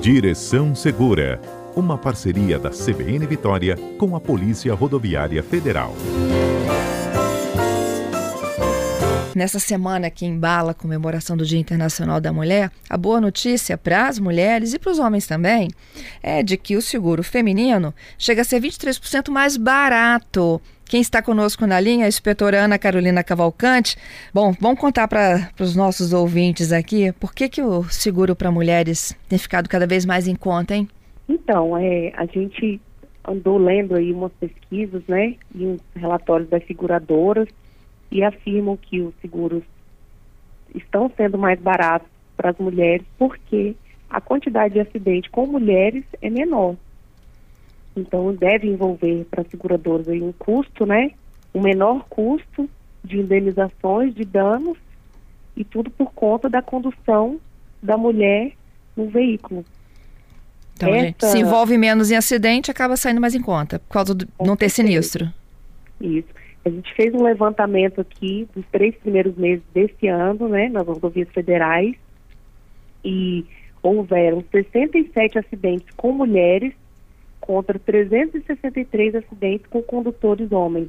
Direção Segura, uma parceria da CBN Vitória com a Polícia Rodoviária Federal. Nessa semana que embala a comemoração do Dia Internacional da Mulher, a boa notícia para as mulheres e para os homens também é de que o seguro feminino chega a ser 23% mais barato. Quem está conosco na linha é a inspetora Ana Carolina Cavalcante. Bom, vamos contar para os nossos ouvintes aqui por que, que o seguro para mulheres tem ficado cada vez mais em conta, hein? Então, é, a gente andou lendo aí umas pesquisas, né, e uns relatórios das seguradoras e afirmam que os seguros estão sendo mais baratos para as mulheres porque a quantidade de acidente com mulheres é menor. Então deve envolver para as seguradoras aí um custo, né? Um menor custo de indenizações de danos e tudo por conta da condução da mulher no veículo. Então, Essa... se envolve menos em acidente, acaba saindo mais em conta, por causa de não ter sinistro. Isso. A gente fez um levantamento aqui dos três primeiros meses desse ano, né, nas rodovias federais, e houveram 67 acidentes com mulheres contra 363 acidentes com condutores homens.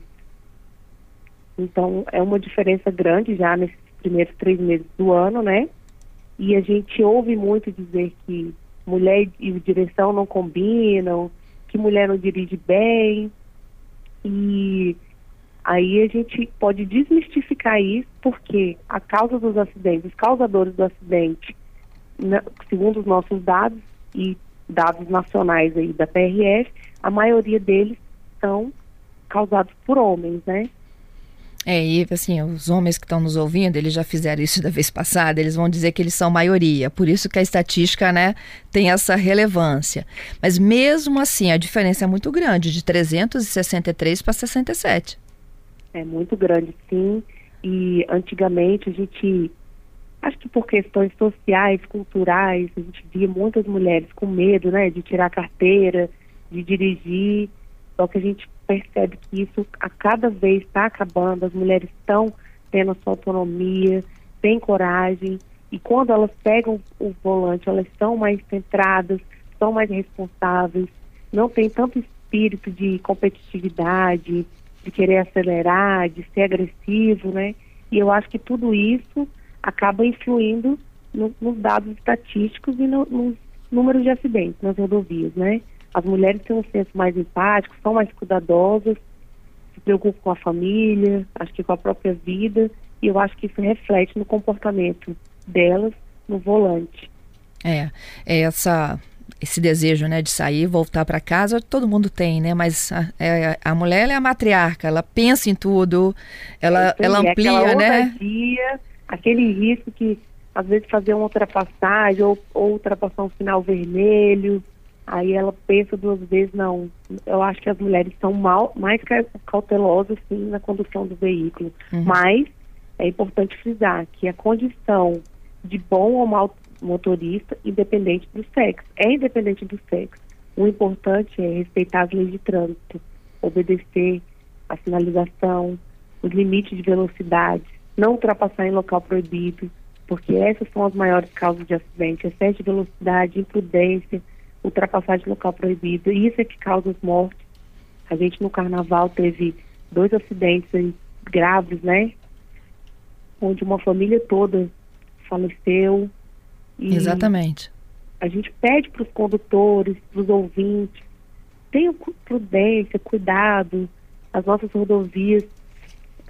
Então, é uma diferença grande já nesses primeiros três meses do ano, né? E a gente ouve muito dizer que mulher e direção não combinam, que mulher não dirige bem. E Aí a gente pode desmistificar isso, porque a causa dos acidentes, os causadores do acidente, né, segundo os nossos dados e dados nacionais aí da PRF, a maioria deles são causados por homens, né? É, e assim, os homens que estão nos ouvindo, eles já fizeram isso da vez passada, eles vão dizer que eles são maioria, por isso que a estatística, né, tem essa relevância. Mas mesmo assim, a diferença é muito grande, de 363 para 67. É muito grande, sim. E antigamente a gente, acho que por questões sociais, culturais, a gente via muitas mulheres com medo, né, de tirar carteira, de dirigir. Só que a gente percebe que isso a cada vez está acabando. As mulheres estão tendo a sua autonomia, têm coragem. E quando elas pegam o volante, elas são mais centradas, são mais responsáveis, não tem tanto espírito de competitividade, de querer acelerar, de ser agressivo, né? E eu acho que tudo isso acaba influindo no, nos dados estatísticos e no, nos números de acidentes nas rodovias, né? As mulheres têm um senso mais empático, são mais cuidadosas, se preocupam com a família, acho que com a própria vida, e eu acho que isso reflete no comportamento delas no volante. É, é essa esse desejo, né, de sair, voltar para casa, todo mundo tem, né? Mas a, é, a mulher é a matriarca, ela pensa em tudo, ela, ela amplia, né? Aquele risco que às vezes fazer uma ultrapassagem ou, ou ultrapassar um sinal vermelho, aí ela pensa duas vezes, não. Eu acho que as mulheres são mal, mais cautelosas sim na condução do veículo, uhum. mas é importante frisar que a condição de bom ou mau motorista, independente do sexo. É independente do sexo. O importante é respeitar as leis de trânsito, obedecer a sinalização, os limites de velocidade, não ultrapassar em local proibido, porque essas são as maiores causas de acidente, excesso de velocidade, imprudência, ultrapassagem em local proibido, isso é que causa as mortes. A gente no carnaval teve dois acidentes graves, né? Onde uma família toda faleceu, Exatamente. A gente pede para os condutores, para os ouvintes, tenham prudência, cuidado. As nossas rodovias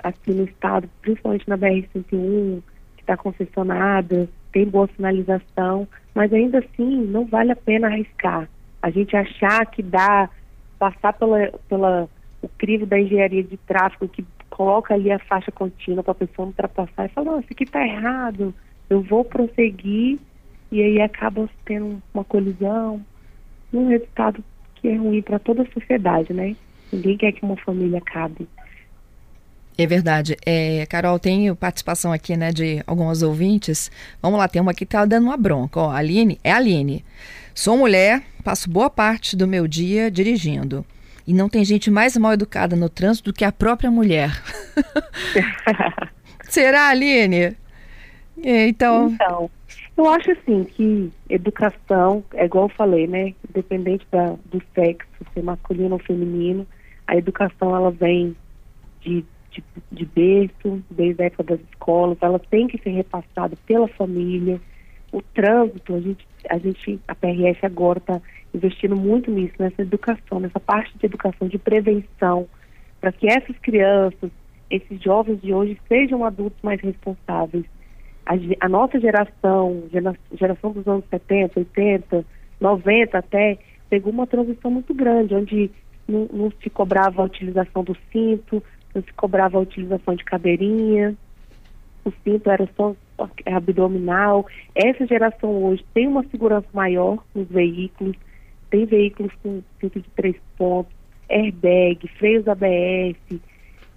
aqui no estado, principalmente na BR-101, que está concessionada, tem boa sinalização, mas ainda assim não vale a pena arriscar. A gente achar que dá, passar pela, pela o crivo da engenharia de tráfego que coloca ali a faixa contínua para a pessoa não ultrapassar e falar, isso aqui está errado, eu vou prosseguir e aí acaba tendo uma colisão, um resultado que é ruim para toda a sociedade, né? Ninguém quer que uma família acabe. É verdade. É, Carol, tem participação aqui, né, de algumas ouvintes. Vamos lá, tem uma que tá dando uma bronca. Ó, Aline, é Aline. Sou mulher, passo boa parte do meu dia dirigindo. E não tem gente mais mal educada no trânsito do que a própria mulher. Será, Aline? É, então, então Eu acho assim que educação, é igual eu falei, né? Independente da, do sexo, ser masculino ou feminino, a educação ela vem de, de, de berço, desde a época das escolas, ela tem que ser repassada pela família. O trânsito, a gente, a gente, a PRF agora está investindo muito nisso, nessa educação, nessa parte de educação, de prevenção, para que essas crianças, esses jovens de hoje sejam adultos mais responsáveis. A, a nossa geração, geração dos anos 70, 80, 90 até, pegou uma transição muito grande, onde não, não se cobrava a utilização do cinto, não se cobrava a utilização de cadeirinha, o cinto era só abdominal. Essa geração hoje tem uma segurança maior nos veículos, tem veículos com cinto de três pontos, airbag, freios ABS.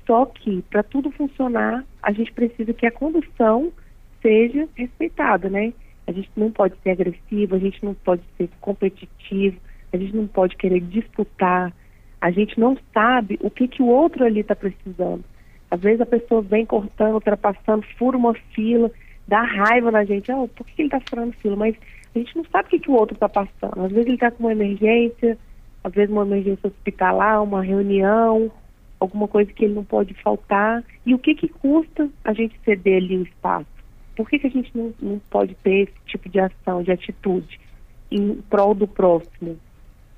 Só que, para tudo funcionar, a gente precisa que a condução seja respeitada, né? A gente não pode ser agressivo, a gente não pode ser competitivo, a gente não pode querer disputar, a gente não sabe o que, que o outro ali está precisando. Às vezes a pessoa vem cortando, ultrapassando, fura uma fila, dá raiva na gente. Oh, por que ele está furando fila? Mas a gente não sabe o que, que o outro está passando. Às vezes ele está com uma emergência, às vezes uma emergência hospitalar, uma reunião, alguma coisa que ele não pode faltar. E o que, que custa a gente ceder ali o espaço? Por que, que a gente não, não pode ter esse tipo de ação, de atitude em prol do próximo?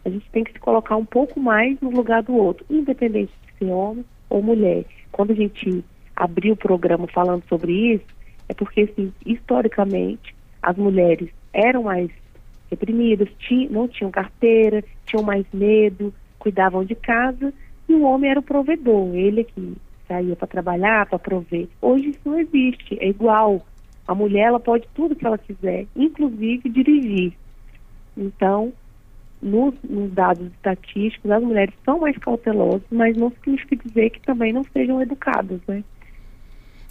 A gente tem que se colocar um pouco mais no lugar do outro, independente de ser homem ou mulher. Quando a gente abriu o programa falando sobre isso, é porque, assim, historicamente, as mulheres eram mais reprimidas, não tinham carteira, tinham mais medo, cuidavam de casa, e o homem era o provedor, ele é que saía para trabalhar, para prover. Hoje isso não existe, é igual. A mulher ela pode tudo que ela quiser, inclusive dirigir. Então, nos, nos, dados estatísticos, as mulheres são mais cautelosas, mas não significa dizer que também não sejam educadas, né?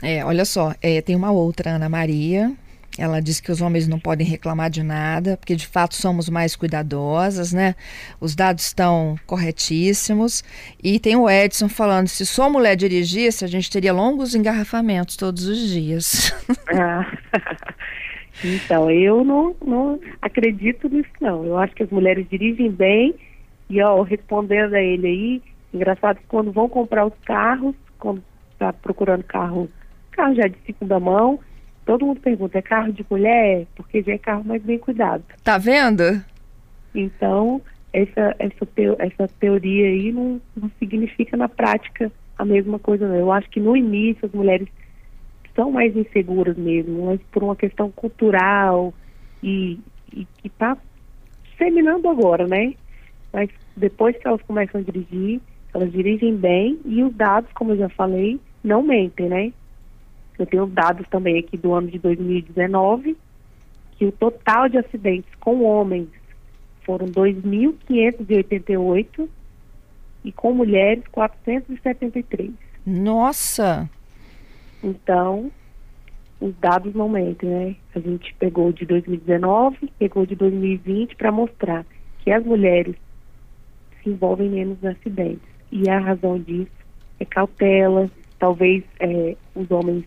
É, olha só, é, tem uma outra, Ana Maria. Ela diz que os homens não podem reclamar de nada, porque de fato somos mais cuidadosas, né? Os dados estão corretíssimos. E tem o Edson falando: se só mulher dirigisse, a gente teria longos engarrafamentos todos os dias. Ah. Então, eu não, não acredito nisso, não. Eu acho que as mulheres dirigem bem e, ó, respondendo a ele aí, engraçado que quando vão comprar os carros, quando está procurando carro, carro já de segunda mão, todo mundo pergunta, é carro de mulher? Porque já é carro mais bem cuidado. Tá vendo? Então, essa, essa, teo, essa teoria aí não, não significa na prática a mesma coisa, não. Eu acho que no início as mulheres são mais inseguras mesmo, mas por uma questão cultural e, que está seminando agora, né? Mas depois que elas começam a dirigir, elas dirigem bem e os dados, como eu já falei, não mentem, né? Eu tenho dados também aqui do ano de 2019, que o total de acidentes com homens foram 2.588 e com mulheres 473. Nossa! Então, os dados não mentem, né? A gente pegou de 2019, pegou de 2020 para mostrar que as mulheres se envolvem menos em acidentes. E a razão disso é cautela, talvez é, os homens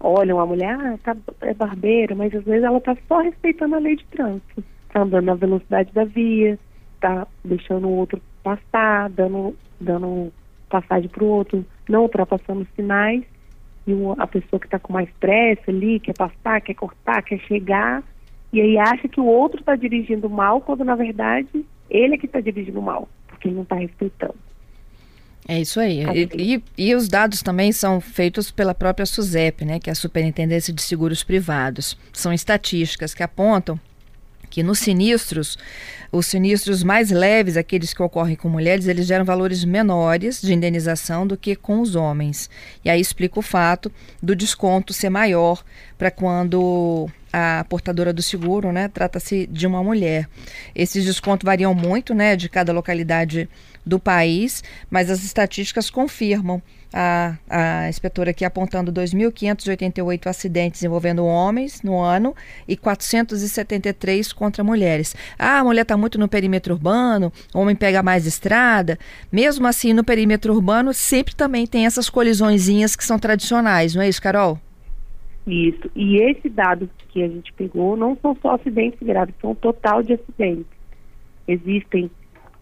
olham a mulher, ah, tá, é barbeira, mas às vezes ela está só respeitando a lei de trânsito. Está andando na velocidade da via, está deixando o outro passar, dando, dando passagem para o outro, não ultrapassando os sinais e a pessoa que está com mais pressa ali, quer passar, quer cortar, quer chegar, e aí acha que o outro está dirigindo mal, quando na verdade ele é que está dirigindo mal, porque ele não está respeitando. É isso aí. E, e, e, os dados também são feitos pela própria SUSEP, né, que é a Superintendência de Seguros Privados. São estatísticas que apontam que nos sinistros, os sinistros mais leves, aqueles que ocorrem com mulheres, eles geram valores menores de indenização do que com os homens. E aí explica o fato do desconto ser maior para quando a portadora do seguro, né, trata-se de uma mulher. Esses descontos variam muito, né, de cada localidade do país, mas as estatísticas confirmam a, a inspetora aqui apontando 2.588 acidentes envolvendo homens no ano e 473 contra mulheres. Ah, a mulher está muito no perímetro urbano, o homem pega mais estrada. Mesmo assim, no perímetro urbano sempre também tem essas colisõezinhas que são tradicionais, não é isso, Carol? Isso. E esse dado que a gente pegou não são só acidentes graves, são o total de acidentes. Existem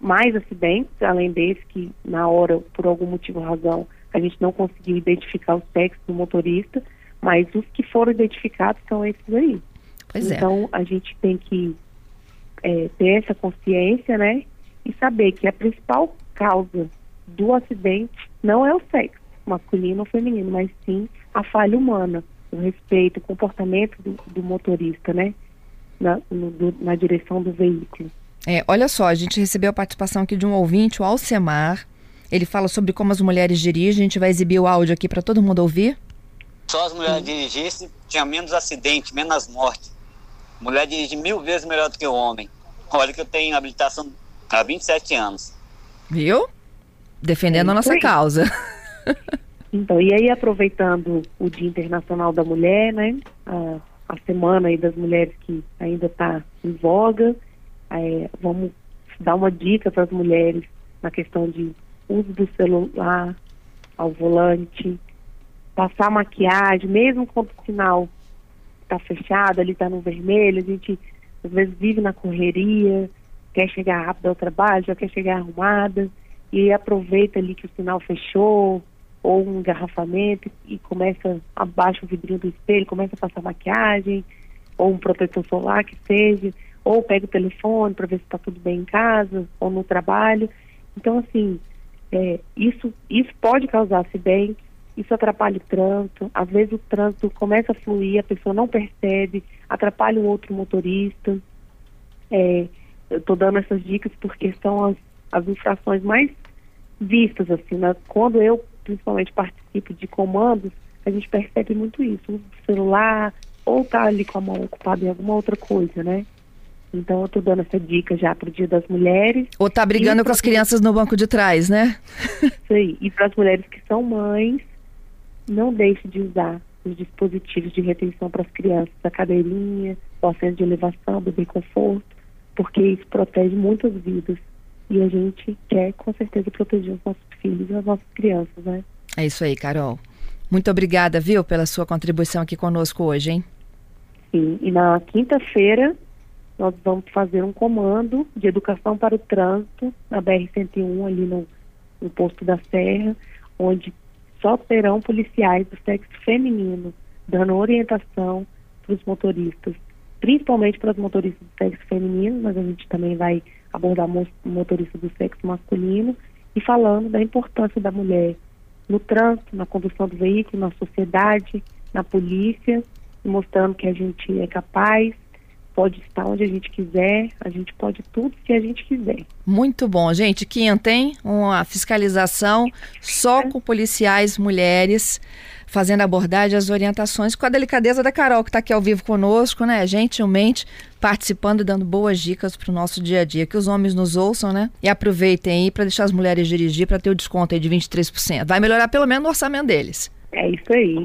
mais acidentes, além desse que na hora, por algum motivo ou razão, a gente não conseguiu identificar o sexo do motorista, mas os que foram identificados são esses aí. Pois é. então a gente tem que é, ter essa consciência, né? E saber que a principal causa do acidente não é o sexo, masculino ou feminino, mas sim a falha humana, o respeito, o comportamento do, do motorista, né? Na, no, do, na direção do veículo. É, olha só, a gente recebeu a participação aqui de um ouvinte, o Alcemar. Ele fala sobre como as mulheres dirigem. A gente vai exibir o áudio aqui para todo mundo ouvir. Só as mulheres Sim. dirigissem, tinha menos acidentes, menos mortes. Mulher dirige mil vezes melhor do que o homem. Olha que eu tenho habilitação há 27 anos. Viu? Defendendo é a nossa causa. Então, e aí aproveitando o Dia Internacional da Mulher, né? A, a semana aí das mulheres que ainda está em voga, é, vamos dar uma dica para as mulheres na questão de uso do celular ao volante, passar maquiagem, mesmo quando o sinal está fechado, ali está no vermelho, a gente às vezes vive na correria, quer chegar rápido ao trabalho, já quer chegar arrumada, e aproveita ali que o sinal fechou, ou um engarrafamento, e começa, abaixa o vidrinho do espelho, começa a passar maquiagem, ou um protetor solar que seja, ou pega o telefone para ver se está tudo bem em casa ou no trabalho. Então, assim, é, isso, isso pode causar acidente, isso atrapalha o trânsito, às vezes o trânsito começa a fluir, a pessoa não percebe, atrapalha o outro motorista. É, eu estou dando essas dicas porque são as, as infrações mais vistas, assim, né? quando eu principalmente participo de comandos, a gente percebe muito isso, o celular, ou tá ali com a mão ocupada em alguma outra coisa, né? Então eu tô dando essa dica já pro Dia das Mulheres. Ou tá brigando com as crianças no banco de trás, né? Isso aí. E para as mulheres que são mães, não deixe de usar os dispositivos de retenção para as crianças, a cadeirinha, o assento de elevação, bebê conforto, porque isso protege muitas vidas. E a gente quer, com certeza, proteger os nossos filhos e as nossas crianças, né? É isso aí, Carol. Muito obrigada, viu, pela sua contribuição aqui conosco hoje, hein? Sim, e na quinta-feira nós vamos fazer um comando de educação para o trânsito na BR-101, ali no, no posto da Serra, onde só terão policiais do sexo feminino dando orientação para os motoristas, principalmente para os motoristas do sexo feminino, mas a gente também vai abordar motoristas do sexo masculino e falando da importância da mulher no trânsito, na condução do veículo, na sociedade, na polícia, mostrando que a gente é capaz, pode estar onde a gente quiser, a gente pode tudo se a gente quiser. Muito bom, gente. Quinta, hein? Uma fiscalização só com policiais mulheres fazendo abordagem as orientações com a delicadeza da Carol, que está aqui ao vivo conosco, né? Gentilmente participando e dando boas dicas para o nosso dia a dia. Que os homens nos ouçam, né? E aproveitem aí para deixar as mulheres dirigir para ter o desconto aí de 23%. Vai melhorar pelo menos o orçamento deles. É isso aí.